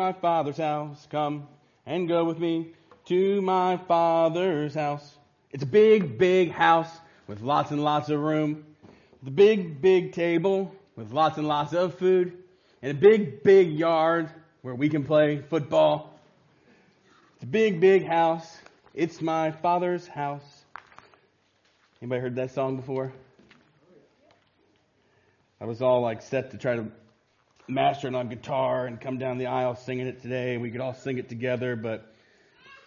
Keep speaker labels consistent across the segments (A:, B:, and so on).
A: my father's house. Come and go with me to my father's house. It's a big, big house with lots and lots of room. The big, big table with lots and lots of food. And a big, big yard where we can play football. It's a big, big house. It's my father's house. Anybody heard that song before? I was all like set to try to master it on guitar and come down the aisle singing it today. We could all sing it together, but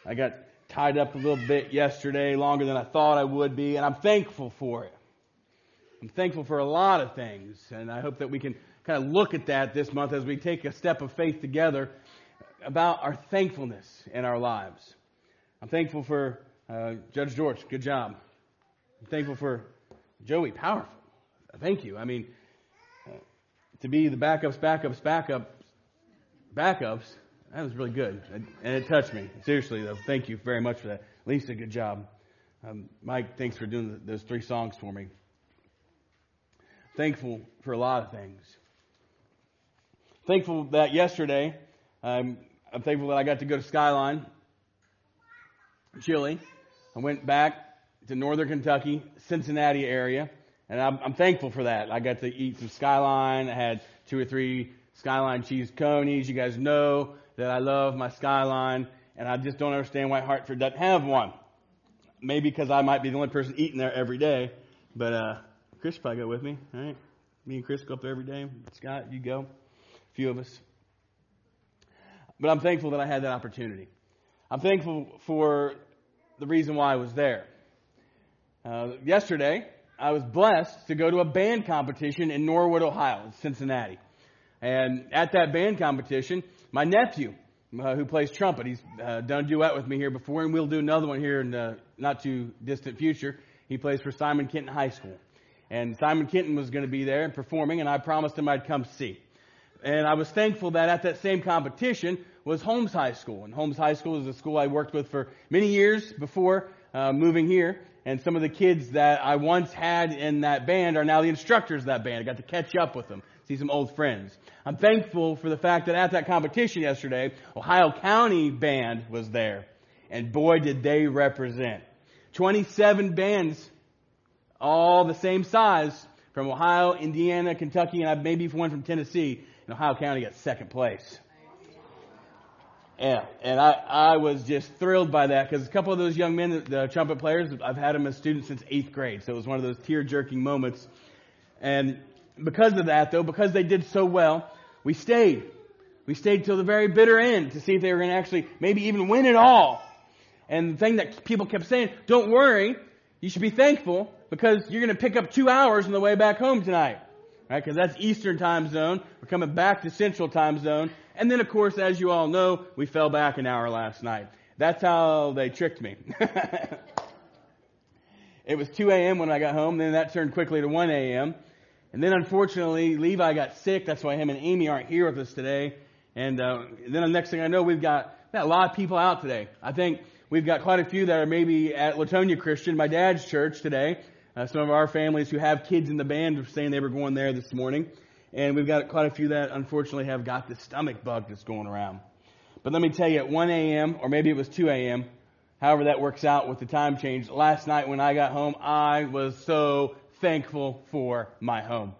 A: I got tied up a little bit yesterday, longer than I thought I would be, and I'm thankful for it. I'm thankful for a lot of things, and I hope that we can kind of look at that this month as we take a step of faith together about our thankfulness in our lives. I'm thankful for uh, Judge George. Good job. I'm thankful for Joey. Powerful. Thank you. I mean, to be the backups, backups, backups, backups, that was really good. And it touched me. Seriously, though. Thank you very much for that. Lisa, good job. Um, Mike, thanks for doing those three songs for me. Thankful for a lot of things. Thankful that yesterday, um, I'm thankful that I got to go to Skyline, Chili. I went back to northern Kentucky, Cincinnati area, and I'm, I'm thankful for that. I got to eat some Skyline. I had two or three Skyline cheese coneys. You guys know that I love my Skyline, and I just don't understand why Hartford doesn't have one. Maybe because I might be the only person eating there every day, but uh, Chris probably go with me, right? Me and Chris go up there every day. Scott, you go. A few of us. But I'm thankful that I had that opportunity. I'm thankful for the reason why I was there. Uh, yesterday, I was blessed to go to a band competition in Norwood, Ohio, Cincinnati. And at that band competition, my nephew, uh, who plays trumpet, he's uh, done a duet with me here before, and we'll do another one here in the not too distant future. He plays for Simon Kenton High School. And Simon Kenton was going to be there and performing, and I promised him I'd come see. And I was thankful that at that same competition was Holmes High School. And Holmes High School is a school I worked with for many years before uh, moving here. And some of the kids that I once had in that band are now the instructors of that band. I got to catch up with them, see some old friends. I'm thankful for the fact that at that competition yesterday, Ohio County Band was there. And boy, did they represent. 27 bands, all the same size, from Ohio, Indiana, Kentucky, and maybe one from Tennessee. And Ohio County got second place. Yeah, and I, I was just thrilled by that because a couple of those young men, the trumpet players, I've had them as students since eighth grade. So it was one of those tear jerking moments. And because of that, though, because they did so well, we stayed. We stayed till the very bitter end to see if they were going to actually maybe even win it all. And the thing that people kept saying, don't worry, you should be thankful because you're going to pick up two hours on the way back home tonight. Right? Because that's Eastern time zone. We're coming back to Central time zone. And then, of course, as you all know, we fell back an hour last night. That's how they tricked me. it was 2 a.m. when I got home. Then that turned quickly to 1 a.m. And then, unfortunately, Levi got sick. That's why him and Amy aren't here with us today. And uh, then the next thing I know, we've got, got a lot of people out today. I think we've got quite a few that are maybe at Latonia Christian, my dad's church today. Uh, some of our families who have kids in the band are saying they were going there this morning. And we've got quite a few that unfortunately have got the stomach bug that's going around. But let me tell you, at 1 a.m., or maybe it was 2 a.m., however that works out with the time change, last night when I got home, I was so thankful for my home.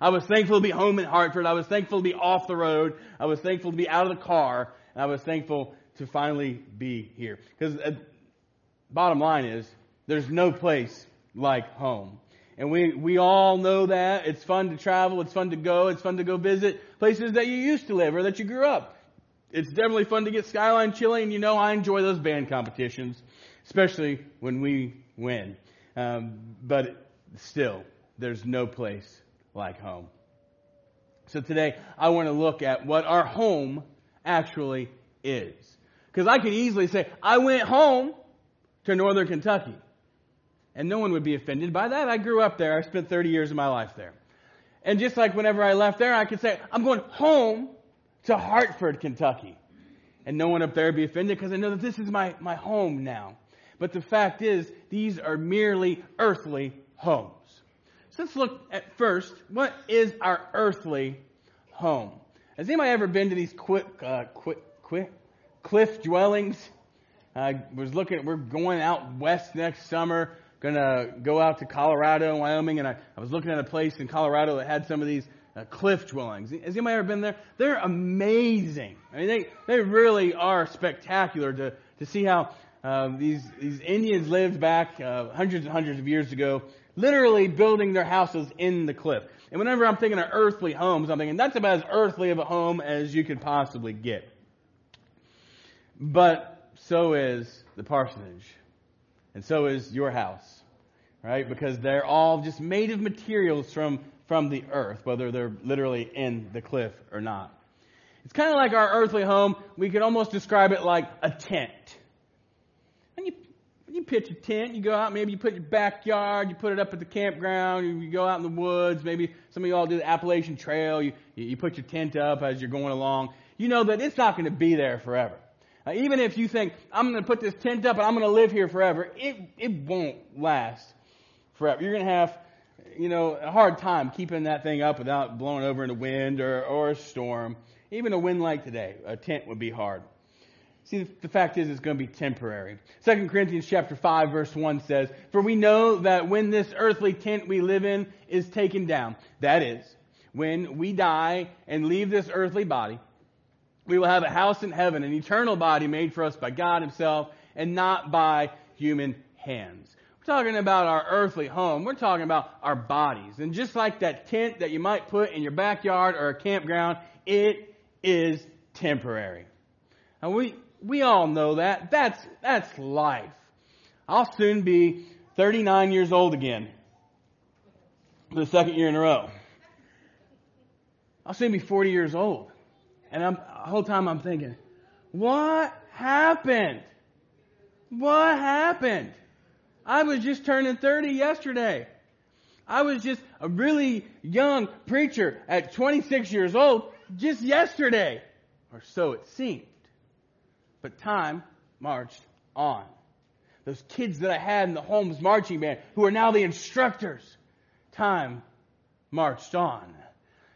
A: I was thankful to be home in Hartford. I was thankful to be off the road. I was thankful to be out of the car. And I was thankful to finally be here. Because uh, bottom line is, there's no place like home. And we, we all know that. It's fun to travel. It's fun to go. It's fun to go visit places that you used to live or that you grew up. It's definitely fun to get Skyline chilling. you know I enjoy those band competitions, especially when we win. Um, but still, there's no place like home. So today, I want to look at what our home actually is. Because I could easily say, I went home to Northern Kentucky and no one would be offended by that. I grew up there. I spent 30 years of my life there. And just like whenever I left there, I could say, I'm going home to Hartford, Kentucky. And no one up there would be offended because I know that this is my, my home now. But the fact is, these are merely earthly homes. So let's look at first, what is our earthly home? Has anybody ever been to these quick, uh, quick, quick, cliff dwellings? I was looking, we're going out west next summer, gonna go out to Colorado and Wyoming, and I, I was looking at a place in Colorado that had some of these uh, cliff dwellings. Has anybody ever been there? They're amazing. I mean, they, they really are spectacular to, to see how uh, these, these Indians lived back uh, hundreds and hundreds of years ago, literally building their houses in the cliff. And whenever I'm thinking of earthly homes, I'm thinking that's about as earthly of a home as you could possibly get. But so is the parsonage. And so is your house. Right? Because they're all just made of materials from from the earth, whether they're literally in the cliff or not. It's kind of like our earthly home. We could almost describe it like a tent. And you, you pitch a tent, you go out, maybe you put your backyard, you put it up at the campground, you go out in the woods, maybe some of you all do the Appalachian Trail, you, you put your tent up as you're going along. You know that it's not going to be there forever. Even if you think, I'm going to put this tent up and I'm going to live here forever, it, it won't last forever. You're going to have you know, a hard time keeping that thing up without blowing over in a wind or, or a storm. Even a wind like today, a tent would be hard. See, the fact is, it's going to be temporary. 2 Corinthians chapter 5 verse 1 says, For we know that when this earthly tent we live in is taken down, that is, when we die and leave this earthly body, we will have a house in heaven, an eternal body made for us by God himself and not by human hands. We're talking about our earthly home. We're talking about our bodies. And just like that tent that you might put in your backyard or a campground, it is temporary. And we, we all know that. That's, that's life. I'll soon be 39 years old again for the second year in a row. I'll soon be 40 years old. And I'm, the whole time I'm thinking, what happened? What happened? I was just turning 30 yesterday. I was just a really young preacher at 26 years old just yesterday. Or so it seemed. But time marched on. Those kids that I had in the Holmes marching band who are now the instructors, time marched on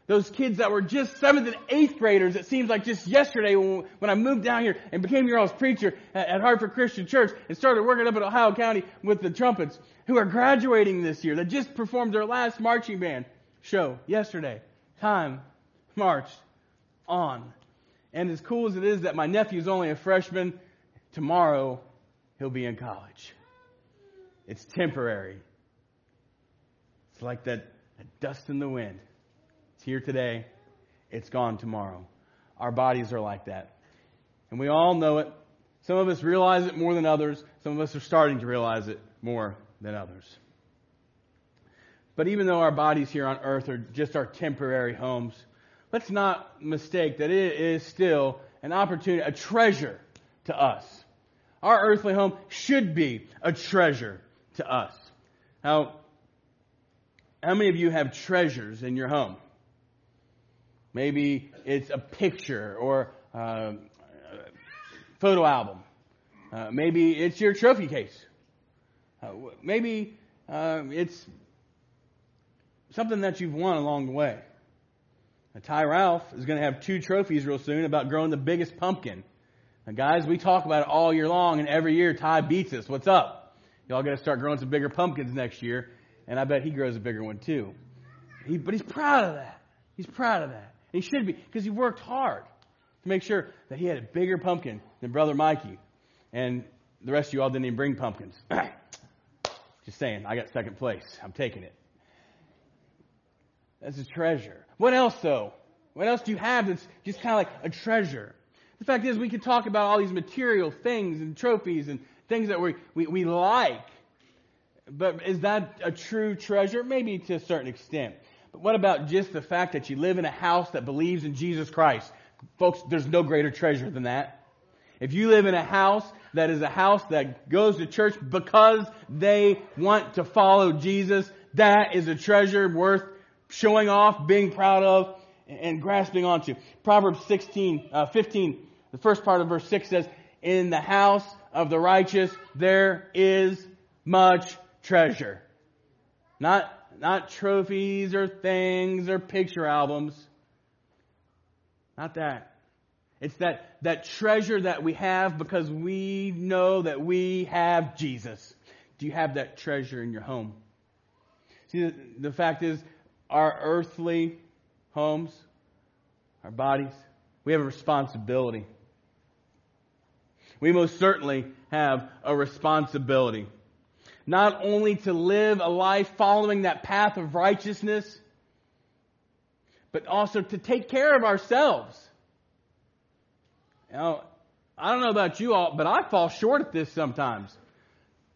A: those kids that were just seventh and eighth graders, it seems like just yesterday when, when I moved down here and became your all's preacher at, at Hartford Christian Church and started working up in Ohio County with the trumpets, who are graduating this year, that just performed their last marching band show yesterday. Time marched on. And as cool as it is that my nephew's only a freshman, tomorrow he'll be in college. It's temporary. It's like that, that dust in the wind. Here today. It's gone tomorrow. Our bodies are like that. And we all know it. Some of us realize it more than others. Some of us are starting to realize it more than others. But even though our bodies here on earth are just our temporary homes, let's not mistake that it is still an opportunity, a treasure to us. Our earthly home should be a treasure to us. Now, how many of you have treasures in your home? Maybe it's a picture or uh, a photo album. Uh, maybe it's your trophy case. Uh, maybe uh, it's something that you've won along the way. Now, Ty Ralph is going to have two trophies real soon about growing the biggest pumpkin. Guys, we talk about it all year long, and every year Ty beats us. What's up? Y'all got to start growing some bigger pumpkins next year, and I bet he grows a bigger one too. He, but he's proud of that. He's proud of that. He should be, because he worked hard to make sure that he had a bigger pumpkin than Brother Mikey. And the rest of you all didn't even bring pumpkins. Just saying, I got second place. I'm taking it. That's a treasure. What else, though? What else do you have that's just kind of like a treasure? The fact is, we could talk about all these material things and trophies and things that we, we, we like. But is that a true treasure? Maybe to a certain extent. But what about just the fact that you live in a house that believes in Jesus Christ? Folks, there's no greater treasure than that. If you live in a house that is a house that goes to church because they want to follow Jesus, that is a treasure worth showing off, being proud of, and grasping onto. Proverbs 16, uh, 15, the first part of verse 6 says, In the house of the righteous there is much treasure. Not not trophies or things or picture albums, Not that. It's that, that treasure that we have because we know that we have Jesus. Do you have that treasure in your home? See, the, the fact is, our earthly homes, our bodies, we have a responsibility. We most certainly have a responsibility. Not only to live a life following that path of righteousness, but also to take care of ourselves. Know, I don't know about you all, but I fall short at this sometimes.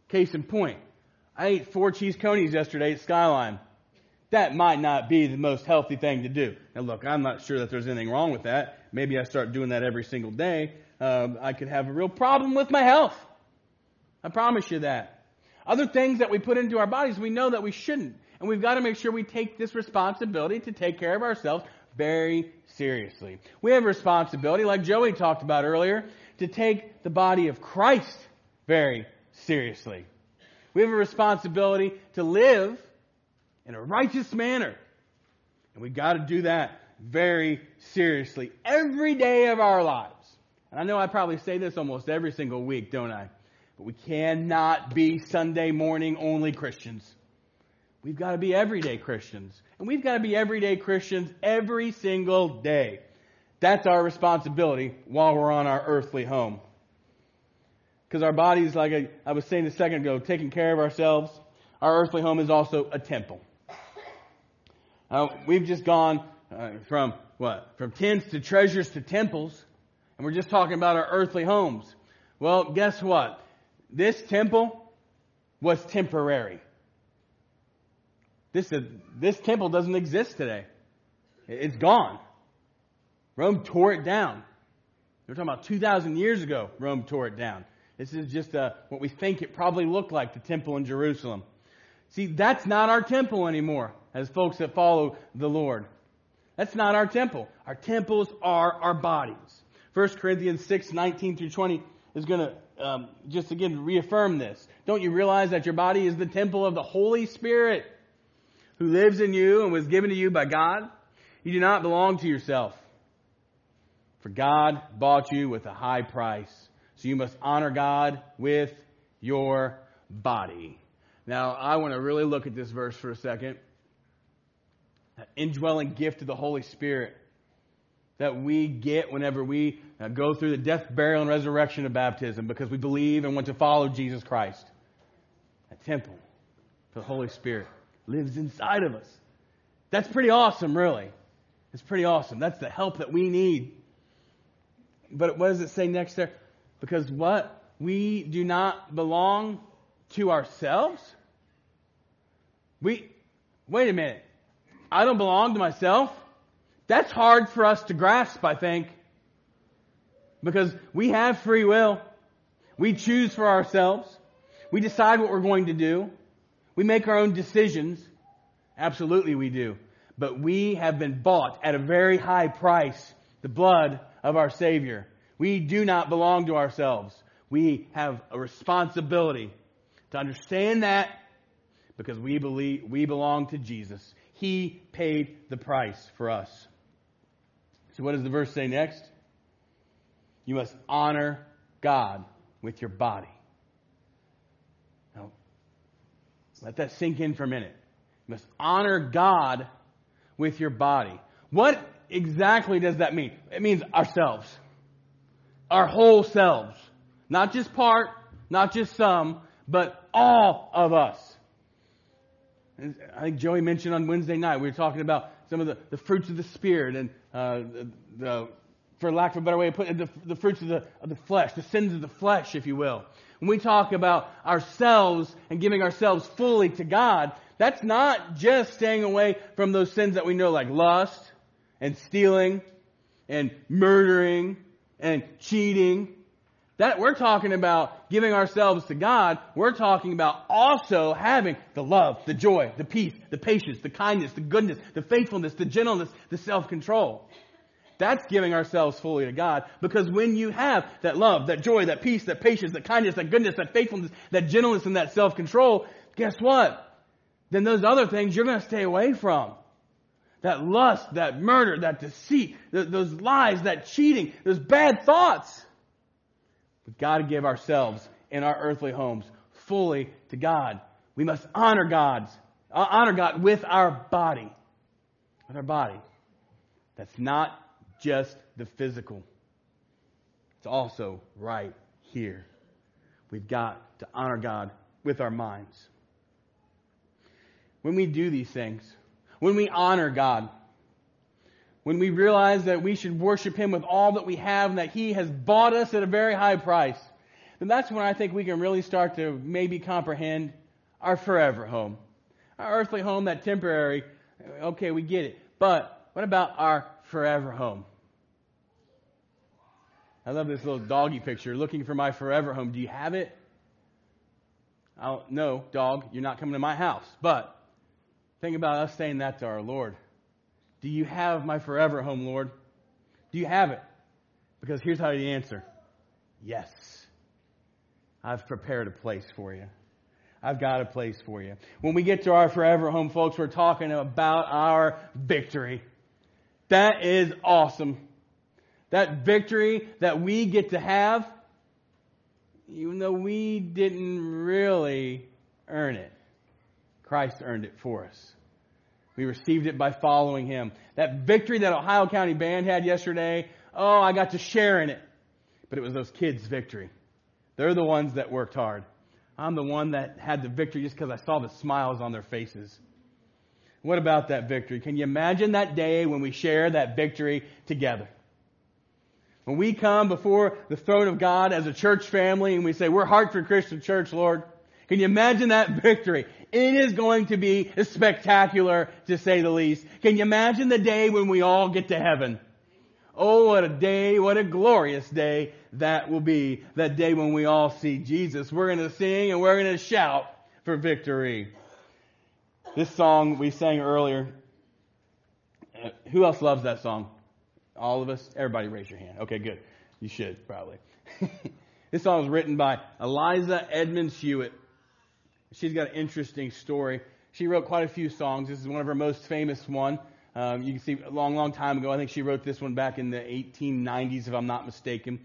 A: Case in point, I ate four cheese coneys yesterday at Skyline. That might not be the most healthy thing to do. Now look, I'm not sure that there's anything wrong with that. Maybe I start doing that every single day. Um, I could have a real problem with my health. I promise you that. Other things that we put into our bodies, we know that we shouldn't. And we've got to make sure we take this responsibility to take care of ourselves very seriously. We have a responsibility, like Joey talked about earlier, to take the body of Christ very seriously. We have a responsibility to live in a righteous manner. And we've got to do that very seriously every day of our lives. And I know I probably say this almost every single week, don't I? But we cannot be Sunday morning only Christians. We've got to be everyday Christians. And we've got to be everyday Christians every single day. That's our responsibility while we're on our earthly home. Because our bodies, like I, was saying a second ago, taking care of ourselves, our earthly home is also a temple. Uh, we've just gone uh, from what? From tents to treasures to temples. And we're just talking about our earthly homes. Well, guess what? This temple was temporary. This, uh, this temple doesn't exist today. It's gone. Rome tore it down. We're talking about 2,000 years ago, Rome tore it down. This is just uh, what we think it probably looked like, the temple in Jerusalem. See, that's not our temple anymore, as folks that follow the Lord. That's not our temple. Our temples are our bodies. 1 Corinthians 6, 19 through 20 is going to um, just again reaffirm this. Don't you realize that your body is the temple of the Holy Spirit? who lives in you and was given to you by God, you do not belong to yourself. For God bought you with a high price. So you must honor God with your body. Now, I want to really look at this verse for a second. That indwelling gift of the Holy Spirit that we get whenever we uh, go through the death, burial, and resurrection of baptism because we believe and want to follow Jesus Christ. A temple for the Holy Spirit lives inside of us. That's pretty awesome, really. It's pretty awesome. That's the help that we need. But what does it say next there? Because what? We do not belong to ourselves? We, wait a minute. I don't belong to myself? That's hard for us to grasp, I think. Because we have free will. We choose for ourselves. We decide what we're going to do. We make our own decisions. Absolutely we do. But we have been bought at a very high price, the blood of our Savior. We do not belong to ourselves. We have a responsibility to understand that because we believe we belong to Jesus. He paid the price for us. So what does the verse say next? You must honor God with your body. Now, Let that sink in for a minute. You must honor God with your body. What exactly does that mean? It means ourselves. Our whole selves. Not just part, not just some, but all of us. I think Joey mentioned on Wednesday night, we were talking about some of the, the fruits of the Spirit and uh, the, the, for lack of a better way of putting it, the, the fruits of the, of the flesh, the sins of the flesh, if you will. When we talk about ourselves and giving ourselves fully to God, that's not just staying away from those sins that we know like lust and stealing and murdering and cheating. That we're talking about giving ourselves to God. We're talking about also having the love, the joy, the peace, the patience, the kindness, the goodness, the faithfulness, the gentleness, the self-control. That's giving ourselves fully to God. Because when you have that love, that joy, that peace, that patience, that kindness, that goodness, that faithfulness, that gentleness, and that self-control, guess what? Then those other things you're going to stay away from. that lust, that murder, that deceit, th- those lies, that cheating, those bad thoughts. We've got to give ourselves in our earthly homes fully to God. We must honor God's uh, honor God with our body. With our body. That's not just the physical. It's also right here. We've got to honor God with our minds. When we do these things, when we honor God, when we realize that we should worship Him with all that we have and that He has bought us at a very high price, then that's when I think we can really start to maybe comprehend our forever home. Our earthly home, that temporary, okay, we get it. But what about our forever home? I love this little doggy picture, looking for my forever home. Do you have it? I'll, no, dog, you're not coming to my house. But think about us saying that to our Lord. Do you have my forever home, Lord? Do you have it? Because here's how you answer Yes. I've prepared a place for you. I've got a place for you. When we get to our forever home, folks, we're talking about our victory. That is awesome. That victory that we get to have, even though we didn't really earn it, Christ earned it for us. We received it by following Him. That victory that Ohio County Band had yesterday, oh, I got to share in it. But it was those kids' victory. They're the ones that worked hard. I'm the one that had the victory just because I saw the smiles on their faces. What about that victory? Can you imagine that day when we share that victory together? When we come before the throne of God as a church family and we say, we're Hartford Christian Church, Lord. Can you imagine that victory? It is going to be spectacular to say the least. Can you imagine the day when we all get to heaven? Oh, what a day, what a glorious day that will be. That day when we all see Jesus. We're going to sing and we're going to shout for victory. This song we sang earlier. Uh, who else loves that song? All of us? Everybody raise your hand. Okay, good. You should, probably. this song was written by Eliza Edmonds Hewitt. She's got an interesting story. She wrote quite a few songs. This is one of her most famous one. Um, you can see a long, long time ago. I think she wrote this one back in the 1890s, if I'm not mistaken.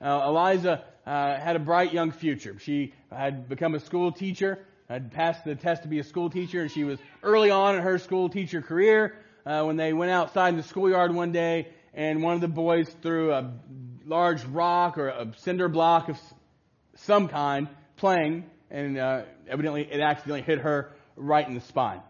A: Uh, Eliza uh, had a bright young future. She had become a school teacher, had passed the test to be a school teacher, and she was early on in her school teacher career uh, when they went outside in the schoolyard one day and one of the boys threw a large rock or a cinder block of some kind playing, and uh, evidently it accidentally hit her right in the spine.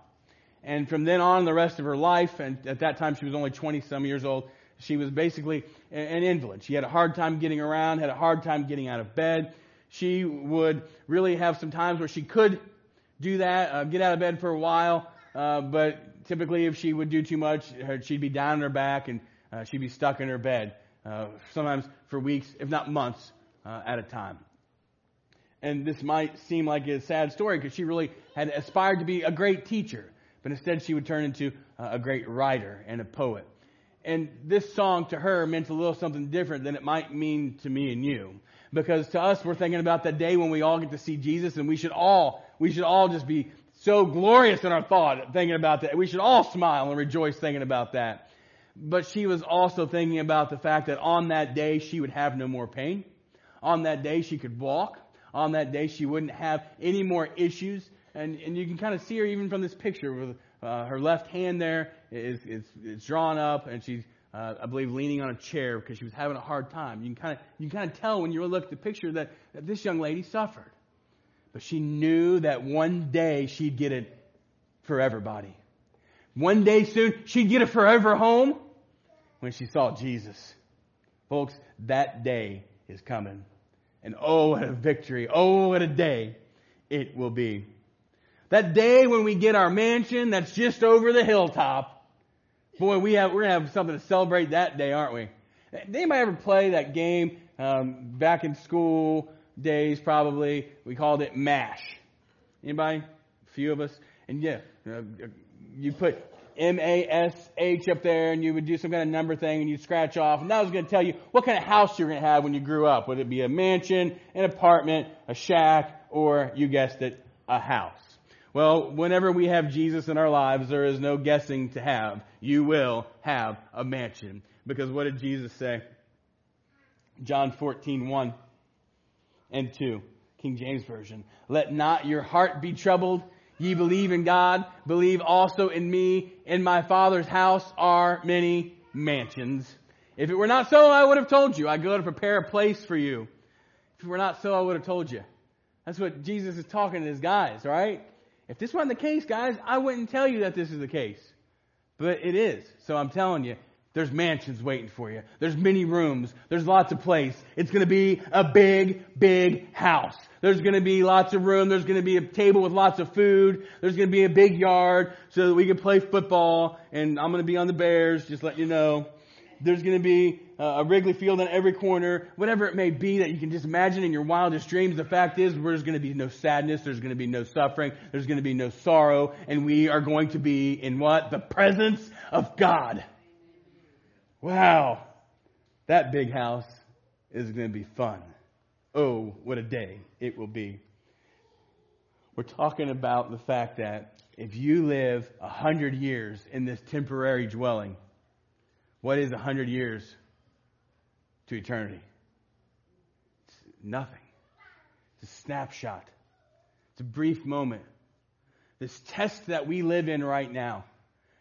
A: And from then on, the rest of her life, and at that time she was only 20 some years old, she was basically an invalid. She had a hard time getting around, had a hard time getting out of bed. She would really have some times where she could do that, uh, get out of bed for a while, uh, but typically if she would do too much, she'd be down on her back and uh, she'd be stuck in her bed, uh, sometimes for weeks, if not months, uh, at a time. And this might seem like a sad story because she really had aspired to be a great teacher, but instead she would turn into uh, a great writer and a poet. And this song to her meant a little something different than it might mean to me and you. Because to us, we're thinking about the day when we all get to see Jesus and we should all, we should all just be so glorious in our thought thinking about that. We should all smile and rejoice thinking about that. But she was also thinking about the fact that on that day she would have no more pain. On that day she could walk. On that day she wouldn't have any more issues. And, and you can kind of see her even from this picture with uh, her left hand there is, is, is drawn up and she's, uh, I believe, leaning on a chair because she was having a hard time. You can kind of, you can kind of tell when you look at the picture that, that this young lady suffered. But she knew that one day she'd get it for everybody. One day soon, she'd get a forever home when she saw Jesus. Folks, that day is coming. And oh, what a victory. Oh, what a day it will be. That day when we get our mansion that's just over the hilltop. Boy, we have, we're going to have something to celebrate that day, aren't we? Did anybody ever play that game um, back in school days, probably? We called it MASH. Anybody? A few of us. And yeah, uh, you put M-A-S-H up there and you would do some kind of number thing and you'd scratch off and that was going to tell you what kind of house you're going to have when you grew up. Would it be a mansion, an apartment, a shack, or you guessed it, a house? Well, whenever we have Jesus in our lives, there is no guessing to have. You will have a mansion. Because what did Jesus say? John 14, 1 and 2, King James Version. Let not your heart be troubled. Ye believe in God, believe also in me. In my Father's house are many mansions. If it were not so, I would have told you. I go to prepare a place for you. If it were not so, I would have told you. That's what Jesus is talking to his guys, right? If this wasn't the case, guys, I wouldn't tell you that this is the case. But it is. So I'm telling you, there's mansions waiting for you. There's many rooms. There's lots of place. It's going to be a big, big house. There's going to be lots of room. There's going to be a table with lots of food. There's going to be a big yard so that we can play football. And I'm going to be on the Bears, just let you know. There's going to be uh, a Wrigley Field on every corner, whatever it may be that you can just imagine in your wildest dreams. The fact is, there's going to be no sadness. There's going to be no suffering. There's going to be no sorrow. And we are going to be in what? The presence of God. Wow. That big house is going to be fun. Oh, what a day it will be. We're talking about the fact that if you live a hundred years in this temporary dwelling, what is a hundred years to eternity? It's nothing. It's a snapshot. It's a brief moment. This test that we live in right now,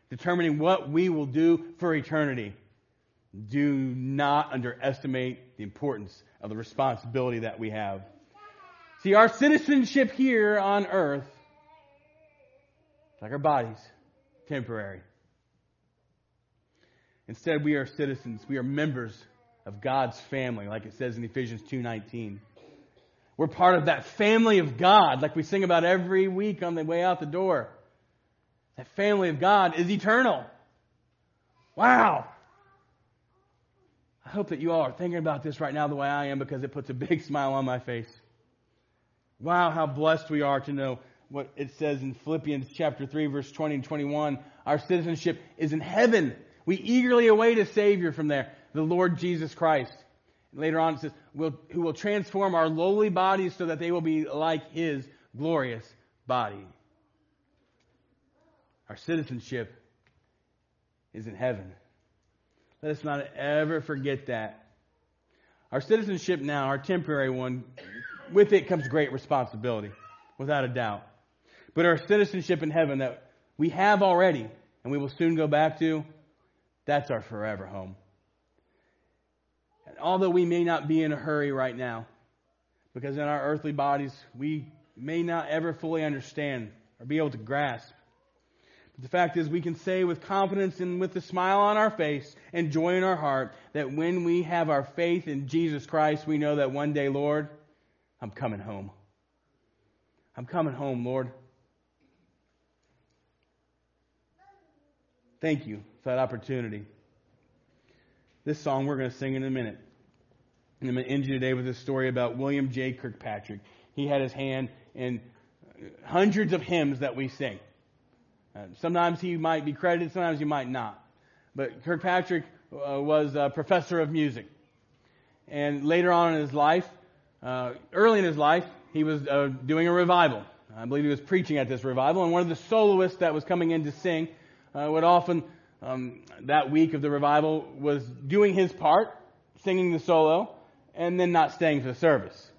A: determining what we will do for eternity. Do not underestimate the importance of the responsibility that we have. See, our citizenship here on earth, like our bodies, temporary. Instead, we are citizens. We are members of God's family, like it says in Ephesians 2.19. We're part of that family of God, like we sing about every week on the way out the door. That family of God is eternal. Wow. I hope that you all are thinking about this right now the way I am because it puts a big smile on my face. Wow, how blessed we are to know what it says in Philippians chapter 3 verse 20 and 21. Our citizenship is in heaven. We eagerly await a Savior from there, the Lord Jesus Christ. And later on it says, who will transform our lowly bodies so that they will be like His glorious body. Our citizenship is in heaven. Let us not ever forget that. Our citizenship now, our temporary one, with it comes great responsibility, without a doubt. But our citizenship in heaven that we have already and we will soon go back to, that's our forever home. And although we may not be in a hurry right now, because in our earthly bodies we may not ever fully understand or be able to grasp. But the fact is, we can say with confidence and with a smile on our face and joy in our heart that when we have our faith in Jesus Christ, we know that one day, Lord, I'm coming home. I'm coming home, Lord. Thank you for that opportunity. This song we're going to sing in a minute. And I'm going to end you today with a story about William J. Kirkpatrick. He had his hand in hundreds of hymns that we sing. Uh, sometimes he might be credited, sometimes he might not. But Kirkpatrick uh, was a professor of music. And later on in his life, uh, early in his life, he was uh, doing a revival. I believe he was preaching at this revival, and one of the soloists that was coming in to sing uh, would often, um, that week of the revival, was doing his part, singing the solo, and then not staying for the service.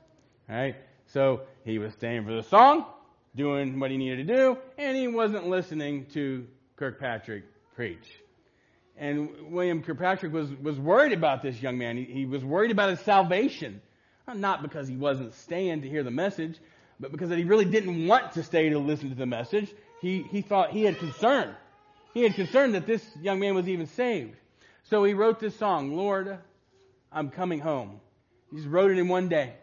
A: All right? So he was staying for the song, doing what he needed to do, and he wasn't listening to Kirkpatrick preach. And William Kirkpatrick was, was worried about this young man. He, he was worried about his salvation. Uh, not because he wasn't staying to hear the message, but because he really didn't want to stay to listen to the message. He, he thought he had concern. He had concern that this young man was even saved. So he wrote this song, Lord, I'm coming home. He just wrote it in one day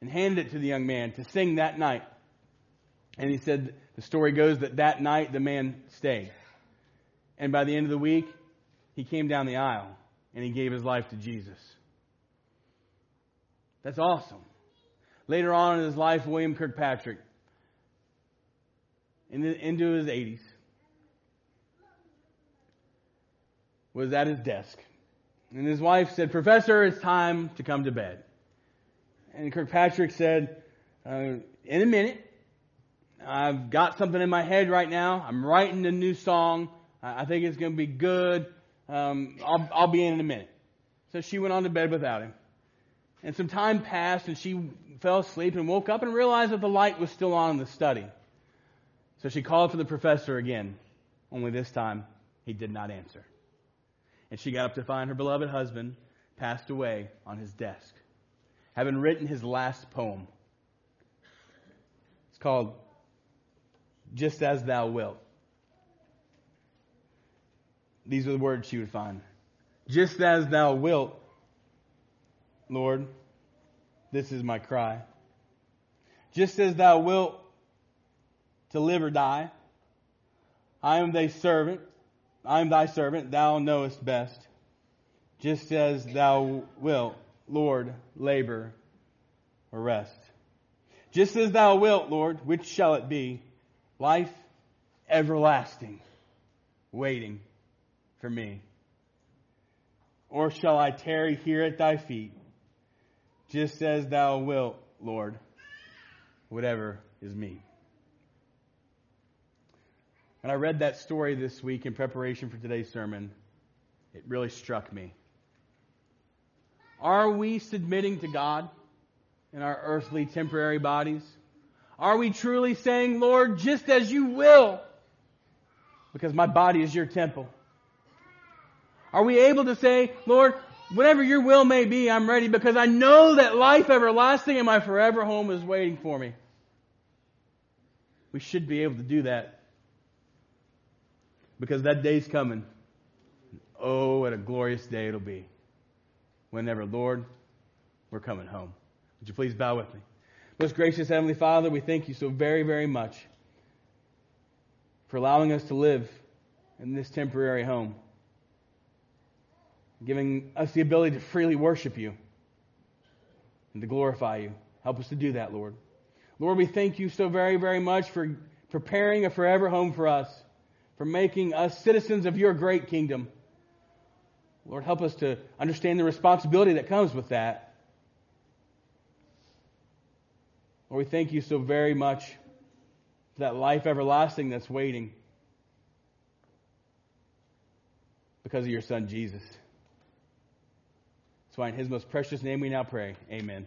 A: and handed it to the young man to sing that night. And he said, the story goes that that night the man stayed. And by the end of the week, he came down the aisle and he gave his life to Jesus. That's awesome. Later on in his life, William Kirkpatrick, into his 80s, was at his desk. And his wife said, Professor, it's time to come to bed. And Kirkpatrick said, uh, In a minute. I've got something in my head right now. I'm writing a new song. I think it's going to be good. Um, I'll, I'll be in in a minute. So she went on to bed without him. And some time passed, and she fell asleep and woke up and realized that the light was still on in the study. So she called for the professor again, only this time he did not answer. And she got up to find her beloved husband passed away on his desk, having written his last poem. It's called Just As Thou Wilt. These are the words she would find. Just as thou wilt, Lord, this is my cry. Just as thou wilt to live or die, I am thy servant. I am thy servant. Thou knowest best. Just as thou wilt, Lord, labor or rest. Just as thou wilt, Lord, which shall it be? Life everlasting, waiting for me. Or shall I tarry here at thy feet, just as thou wilt, Lord, whatever is me. When I read that story this week in preparation for today's sermon, it really struck me. Are we submitting to God in our earthly temporary bodies? Are we truly saying, Lord, just as you will, because my body is your temple? Are we able to say, Lord, whatever your will may be, I'm ready because I know that life everlasting and my forever home is waiting for me? We should be able to do that because that day's coming. Oh, what a glorious day it'll be. Whenever, Lord, we're coming home. Would you please bow with me? Most gracious Heavenly Father, we thank you so very, very much for allowing us to live in this temporary home giving us the ability to freely worship you and to glorify you. Help us to do that, Lord. Lord, we thank you so very, very much for preparing a forever home for us, for making us citizens of your great kingdom. Lord, help us to understand the responsibility that comes with that. Lord, we thank you so very much for that life everlasting that's waiting because of your son, Jesus. That's why in his most precious name we now pray. Amen.